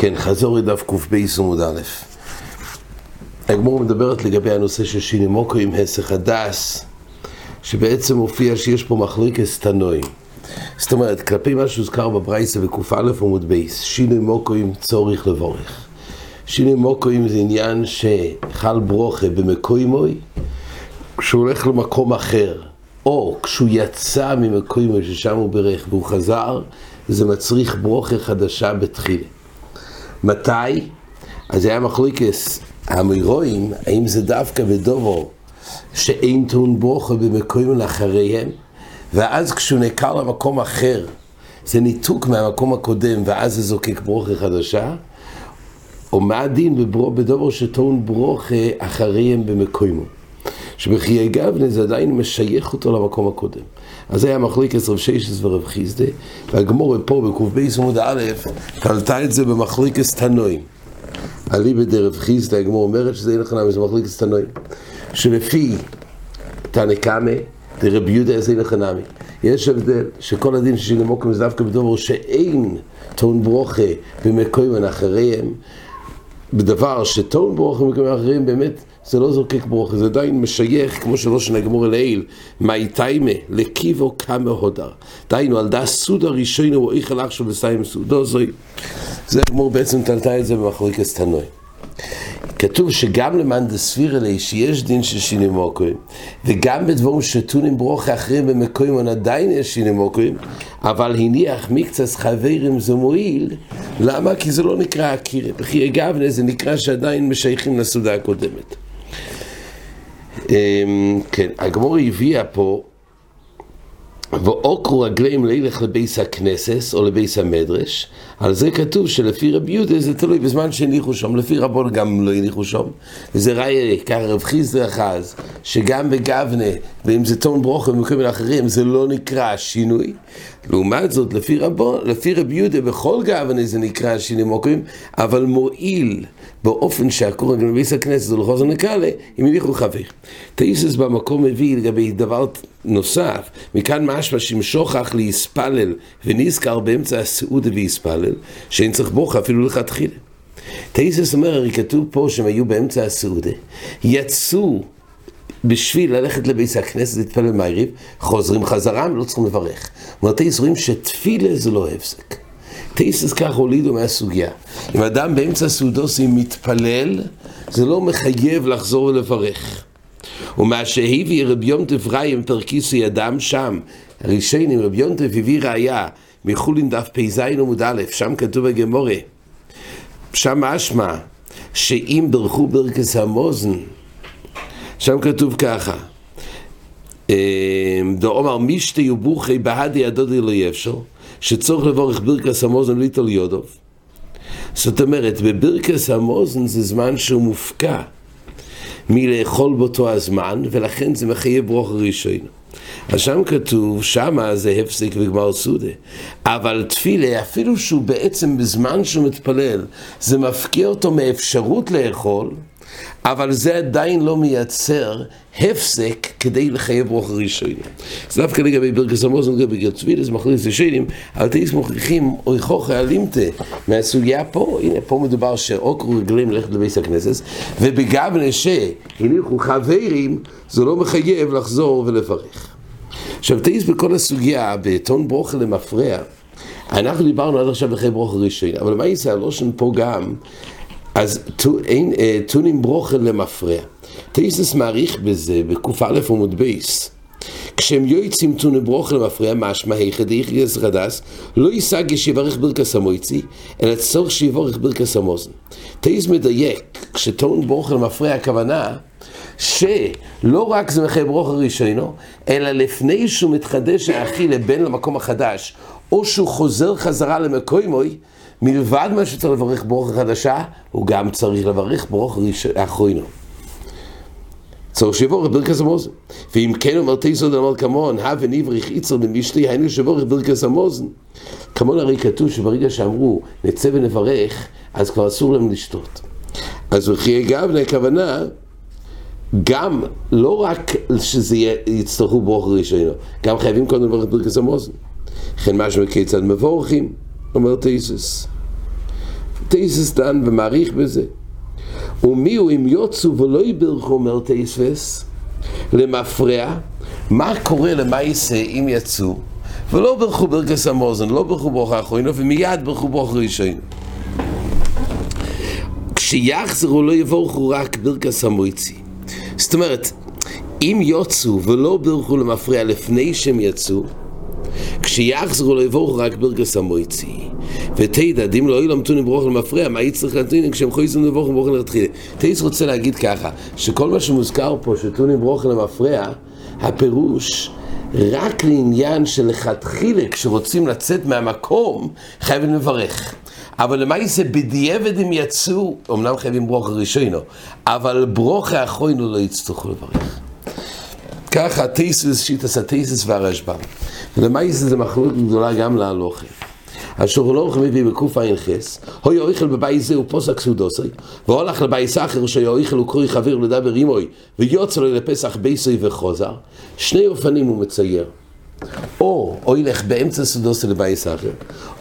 כן, חזרה לדף קב עמוד א'. הגמרא מדברת לגבי הנושא של שינוי מקום היסח הדעת, שבעצם מופיע שיש פה מחלוקת תנאים. זאת אומרת, כלפי מה שהוזכר בברייתא בקא עמוד ב', שינוי מקום צריך לברך. שינוי מקום זה עניין שחל ברכה במקומו, כשהוא הולך למקום אחר, או כשהוא יצא ממקומו ששם הוא ברך והוא חזר, זה מצריך ברוכה חדשה בתחילה. מתי? אז היה מחלוקס המוירואים, האם זה דווקא בדובו שאין טעון ברוכה במקומים לאחריהם, ואז כשהוא נקר למקום אחר, זה ניתוק מהמקום הקודם, ואז זה זוקק ברוכה חדשה, או מה הדין בדובו שטעון ברוכה אחריהם במקומו. שבחיי גבנה זה עדיין משייך אותו למקום הקודם. אז היה מחליקת רב שיישס ורב חיסדה, והגמור פה בק"ב עמוד א', קלטה את זה במחליקת תנועים. אליבא דרב חיסדה, הגמור אומרת שזה אין לך נמי, זה מחליקת תנועים. שלפי תנא קמא, דרב יהודה זה אין לך נמי. יש הבדל שכל הדין של מוקם זה דווקא בדובר שאין טון ברוכה במקוימן אחריהם, בדבר שטון ברוכה במקוימן אחריהם באמת זה לא זורקק ברוך, זה עדיין משייך, כמו שלא שנגמור לעיל, מאי תיימה, לקיבו קאמה הודר. דהיינו, על דעת סודה ראשון הוא איכל אח של וסיים סודו זוי. זה כמו בעצם תלתה את זה במחלקת תנוי. כתוב שגם למאן דסביר אלי שיש דין של שיני מוקרים, וגם בדבורים שטונים ברוך אחרים במקוים עדיין יש שיני מוקרים, אבל הניח מקצת חברים זה מועיל, למה? כי זה לא נקרא אקירה. בכי אגבנה זה נקרא שעדיין משייכים לסעודה הקודמת. אמ, כן, הגמור הביאה פה, ואוקרו רגליהם לילך לביס הכנסס או לביס המדרש, על זה כתוב שלפי רבי יהודה זה תלוי בזמן שהניחו שם, לפי רבון גם לא הניחו שם, וזה ראי, כך רב חיסדר אחז, שגם בגבנה, ואם זה טון ברוכה במקומות אחרים, זה לא נקרא שינוי. לעומת זאת, לפי, רבון, לפי רבי יהודה, בכל גבנה זה נקרא שינוי מוקרים, אבל מועיל. באופן שהקורא גם בביס הכנסת ולחוזר נקלה, אם הניחו חבר. תאיסס במקום מביא לגבי דבר נוסף, מכאן משמע שאם שוכח להספלל ונזכר באמצע הסעודה ויספלל, שאין צריך בוכה אפילו לכתחילה. תאיסס אומר, הרי כתוב פה שהם היו באמצע הסעודה, יצאו בשביל ללכת לביס הכנסת להתפלל מעריב, חוזרים חזרה, לא צריכים לברך. אומרת, תאיסס רואים שתפילה זה לא הפסק. טייסס כך הולידו מהסוגיה. אם אדם באמצע סעודוסי מתפלל, זה לא מחייב לחזור ולברך. ומה שהביא רבי יונטף ראי עם פרקיסי אדם שם, הראשונים רבי יונטף הביא ראיה מחולין דף פ"ז עמוד א', שם כתוב בגמורה, שם משמע שאם ברכו ברכס המוזן, שם כתוב ככה, דאמר מישתי ובוכי בהדי הדודי לא יפשר שצורך לבורך ברכס המוזן ליטל יודוב. זאת אומרת, בברכס המוזן זה זמן שהוא מופקע מלאכול באותו הזמן, ולכן זה מחייב ברוך ראשון. אז שם כתוב, שמה זה הפסק וגמר סודה. אבל תפילה, אפילו שהוא בעצם בזמן שהוא מתפלל, זה מפקיע אותו מאפשרות לאכול, אבל זה עדיין לא מייצר הפסק כדי לחייב רוח ראשונים. זה דווקא לגבי ברכס המוזן, לגבי גר צביל, זה מחליט ראשונים, אבל תהיס מוכיחים אוי חוכי אלימתה מהסוגיה פה, הנה פה מדובר שעוקרו רגלים ללכת לביס הכנסת, ובגבנה שהניחו חברים, זה לא מחייב לחזור ולברך. עכשיו תהיס בכל הסוגיה, בטון ברוכה למפרע, אנחנו דיברנו עד עכשיו בחיי ברוכה ראשון, אבל מה יצא הלושן פה גם אז טונים אה, ברוכה למפרע. טייסס מעריך בזה בק"א עמוד בייס. כשהם יועצים טונים ברוכה למפרע, משמע היכד היכד חדס, לא יישג שיברך ברכס המויצי, אלא צורך שיברך ברכס המוזן. טייס מדייק, כשטון ברוכה למפרע הכוונה, שלא רק זה מחייב ברוכה ראשונו, אלא לפני שהוא מתחדש האחי לבן למקום החדש, או שהוא חוזר חזרה למקוימוי, מלבד מה שצריך לברך ברוך חדשה, הוא גם צריך לברך ברוך אחרינו. צריך שיבורך ברכס המוזן. ואם כן אומר תיסוד אמר כמון, הווה נבריך איצר במשלי, היינו שיבורך ברכס המוזן. כמון הרי כתוב שברגע שאמרו נצא ונברך, אז כבר אסור להם לשתות. אז וכי אגב, הכוונה, גם, לא רק שזה יצטרכו ברוך ראשינו, גם חייבים קודם לברך ברכס המוזן. לכן משמע כיצד מבורכים. אומר תיסוס. תייסס דן ומעריך בזה. ומי הוא אם יוצאו ולא יברכו אומר תייסס למפרע, מה קורה למעשה אם יצאו ולא ברכו ברכס המוזן, לא ברכו ברוכה אחרינו ומיד ברכו ברוכה ראשון. כשיחזרו לא יבורכו רק ברכס המויצי. זאת אומרת, אם יוצאו ולא ברכו למפרע לפני שהם יצאו, כשיחזרו לא יבורכו רק ברכס המויצי. ותדע, דים לא יהיו למתונים ברוך למפרע, מה יצטרך לטונים כשהם חויזים לבורך ברוך לתחילה. תייס רוצה להגיד ככה, שכל מה שמוזכר פה, שטונים ברוך למפרע, הפירוש רק לעניין שלכתחילה, כשרוצים לצאת מהמקום, חייבים לברך. אבל למה זה בדיעבד הם יצאו, אמנם חייבים ברוך ראשינו, אבל ברוך האחרונו לא יצטרכו לברך. ככה תייסס, שיטס התייסס והרשב"ם. ולמה זה מחלוקת גדולה גם להלוכה. אשר לא הולך מביא בקע"ח, הוי אויכל בבית זה ופוסק סודוסי, והולך לבית אחר שהוי אויכל וקרוי חבר לדבר עמוי, ויוצא לו לפסח בייסוי וחוזר, שני אופנים הוא מצייר. או הולך באמצע סודוסי לבית אחר,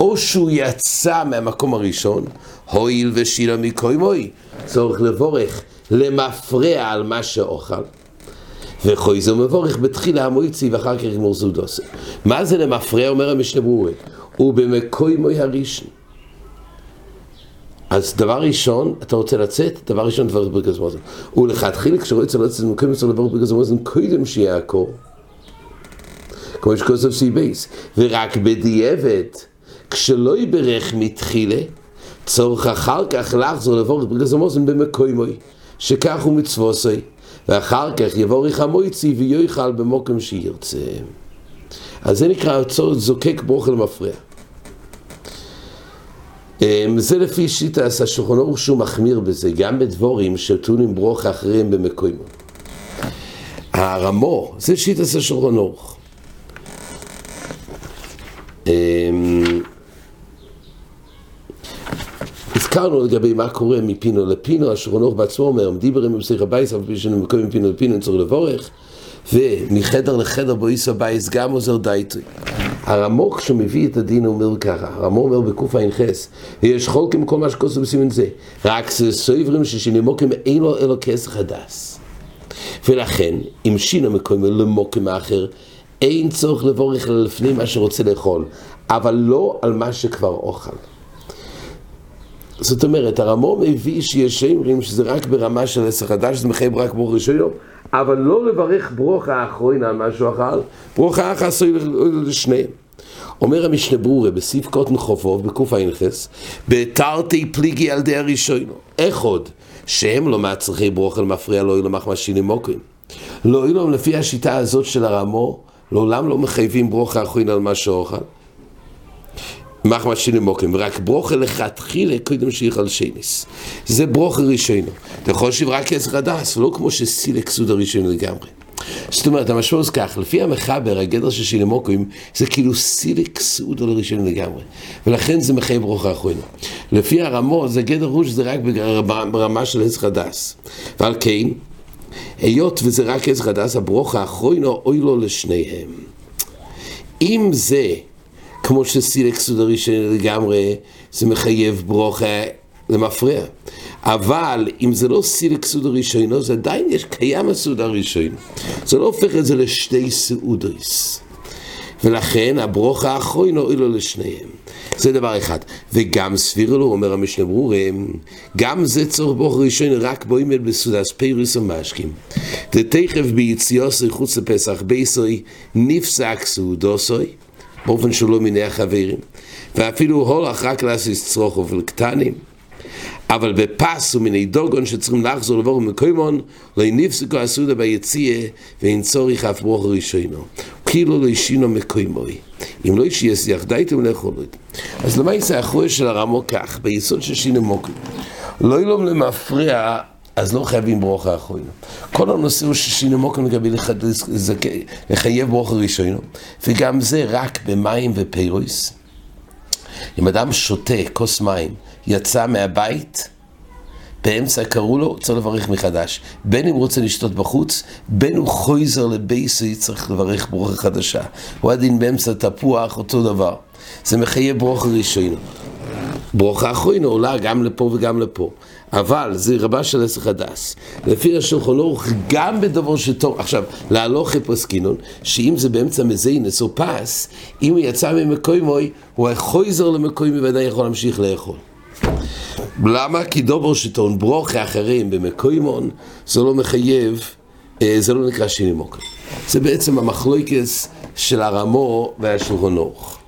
או שהוא יצא מהמקום הראשון, הויל ושילה מקוימוי, צורך לבורך למפרע על מה שאוכל. וחויזו מבורך בתחילה המויצי ואחר כך גמור סודוסי. מה זה למפרע אומר המשנה ברורה? ובמקוימוי הראשון. אז דבר ראשון, אתה רוצה לצאת, דבר ראשון דבר ברכס מוזן. ולכתחילה כשרואה אצל לצאת במקום אצל דבר ברכס מוזן, קודם שיהיה הקור. כמו שכוסף סי בייס. ורק בדיעבד, כשלא יברך מתחילה, צורך אחר כך לחזור לבורך ברכס מוזן במקוימוי, שכך הוא מצווסי. ואחר כך יבורך המויצי ויויכל במוקם שירצה. אז זה נקרא זוקק ברוך אל מפריע. אמ, זה לפי שיטה השולחן ערוך שהוא מחמיר בזה, גם בדבורים שטונים ברוך אחריהם במקוימו. הרמו, זה שיטה השולחן ערוך. הזכרנו לגבי מה קורה מפינו לפינו, השולחן ערוך בעצמו אומר, דיברים במסך הבייס, אבל פי שנמקום מפינו לפינו, צריך לבורך. ומחדר לחדר בו איסו בייס גם עוזר דייטרי. הרמוק שמביא את הדין אומר ככה, הרמוק אומר בקע"ח, יש חולקים כל מה שכוסו בסימן זה, רק זה סויברים ששנימוקים אין לו אלו כסך הדס. ולכן, אם שינו מקוים למוקים האחר, אין צורך לבורך לפני מה שרוצה לאכול, אבל לא על מה שכבר אוכל. זאת אומרת, הרמור מביא שיש שאומרים שזה רק ברמה של עשר חדש, זה מחייב רק ברוך ראשון, אבל לא לברך ברוך האחרון על משהו אכל, ברוך האח עשוי לשניהם. אומר המשנה ברורה בסעיף קוטן חובוב בקע"ח, בתרתי פליגי על די הראשון, איך עוד? שהם לא מהצריכי ברוך אל מפריע לא אילום מחמשינים מוקים. לא אילום לפי השיטה הזאת של הרמו, לעולם לא מחייבים ברוך האחרון על מה שאוכל. שיני מוקים, רק ברוכה לכתחילה קודם שיכל שניס. זה ברוכה ראשינו. אתה יכול להשיב רק עזר הדס, ולא כמו שסילק סוד הראשון לגמרי. זאת אומרת, המשמעות כך, לפי המחבר, הגדר של שיני מוקים, זה כאילו סילק סעוד על הראשון לגמרי. ולכן זה מחייב ברוכה אחרונה. לפי הרמות, זה גדר רוש, זה רק ברמה של עזר הדס. ועל כן, היות וזה רק עזר הדס, הברוכה האחרונה, אוי לו לשניהם. אם זה כמו שסילק סוד הראשון לגמרי, זה מחייב ברוכה למפריע. אבל אם זה לא סילק סוד הראשון, זה עדיין יש, קיים הסוד הראשון. זה לא הופך את זה לשתי סעודויס. ולכן הברוכה האחרונה אוי לו לשניהם. זה דבר אחד. וגם סביר לו, אומר המשנה ברורים, גם זה צורך ברוך ראשון רק בו אימד בסודס פייריס ומשקים. דתכף ביציאוסי חוץ לפסח בייסוי נפסק סעודוסוי. באופן שלא מיני החברים, ואפילו הולך רק לעשות צרוכו ולקטנים. אבל בפס ומיני דוגון שצריכים לחזור לבור מקוימון, לא נפסקו הסעודה ביציאה ואין צורך אף ברוך ראשינו. כאילו לא ישינו מקוימוי. אם לא ישייס יחדייתם לאכול אז למה יצא אחרי של הרמו כך, ביסוד של שינו מוקו. לא ילום למפריע אז לא חייבים ברוך האחרונה. כל הנושא הוא ששינו מוקם לגבי לחייב ברוך הראשונו, וגם זה רק במים ופירויס. אם אדם שותה כוס מים, יצא מהבית, באמצע קראו לו, צריך לברך מחדש. בין אם הוא רוצה לשתות בחוץ, בין הוא חויזר לבייסי, צריך לברך ברוכה חדשה. הוא עדין באמצע תפוח, אותו דבר. זה מחייב ברוך הראשונו. ברכה אחרונה עולה גם לפה וגם לפה. אבל זה רבה של עסק הדס. לפי השולחון אורך, גם בדבר שטוב, עכשיו, להלוך פוסקינון, שאם זה באמצע מזיינס או פס, אם הוא יצא ממקוימוי, הוא חויזר למקוימוי ועדיין יכול להמשיך לאכול. למה? כי דובר שטעון ברוכה אחרים במקוימון, זה לא מחייב, אה, זה לא נקרא שיני מוקר. זה בעצם המחלוקס של הרמו והשולחון אורך.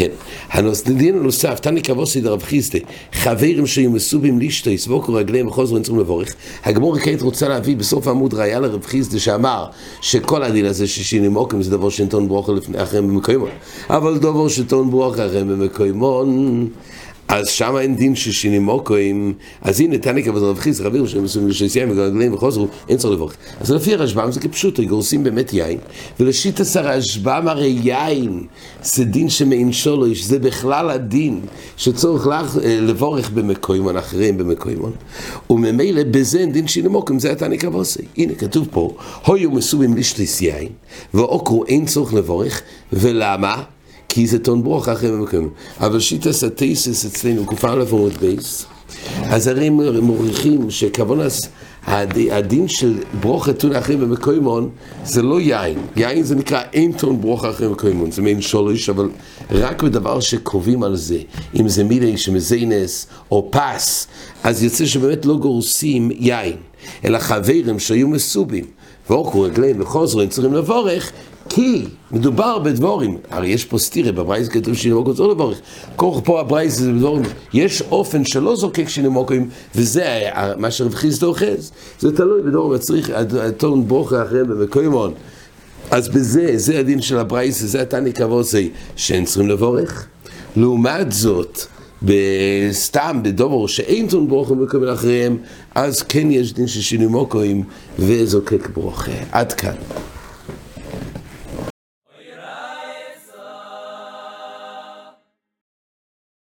כן. הדין הנוסף, תני כבוסי דרב חיסדה, חברים שהיו מסובים לישטו, יסבוקו רגליהם וחוזרו ינצרו לבורך. הגמור כעת רוצה להביא בסוף העמוד ראיה לרב חיסדה שאמר שכל הדין הזה ששיני מוקים זה דבר שנתון לפני אחריהם במקוימון. אבל דבר שנתון ברוכה אחריהם במקוימון אז שם אין דין של שינים מוקוים, אז הנה תנק אבל רב חיס, רבים שהם עושים לשסיים וגרגלים וחוזרו, אין צורך לברך. אז לפי הרשב"ם זה כפשוט, גורסים באמת יין, ולשיט עשר הרשב"ם הרי יין זה דין שמעין שולוש, זה בכלל הדין שצורך לך, אה, לבורך במקוימון, אחרים במקוימון, וממילא בזה אין דין שינים מוקוים, זה התנק אבוסי. הנה כתוב פה, הויו מסובים לשתיס יין, ואוקרו אין צורך לבורך, ולמה? כי זה טון ברוך אחרי במקום. אבל שיטס הטייסס אצלנו, קופה א' עמוד בייס, אז הרי מוכיחים שכוונס, הדין של ברוך אתון אחרי במקוימון זה לא יין, יין זה נקרא אין טון ברוך אחרי במקוימון, זה מעין שולש, אבל רק בדבר שקובעים על זה, אם זה מילי שמזיינס או פס, אז יוצא שבאמת לא גורסים יין, אלא חברים שהיו מסובים, ואורכו רגליהם וחוזרים צריכים לבורך, כי מדובר בדבורים, הרי יש פה סטירה, בברייס כתוב שנמוק רוצה לברך. כוח פה הברייס זה בדבורים, יש אופן שלא זוקק שנמוקים, וזה מה שרב חיסדו אוחז. זה תלוי בדבורים, צריך הטון ברוכה אחריהם במקוימון. אז בזה, זה הדין של הברייס, זה התני כבוסי, שאין צריכים לבורך. לעומת זאת, בסתם, בדובר שאין טון ברוכה מקבל אחריהם, אז כן יש דין של שינוי מוקוים וזוקק ברוכה. עד כאן.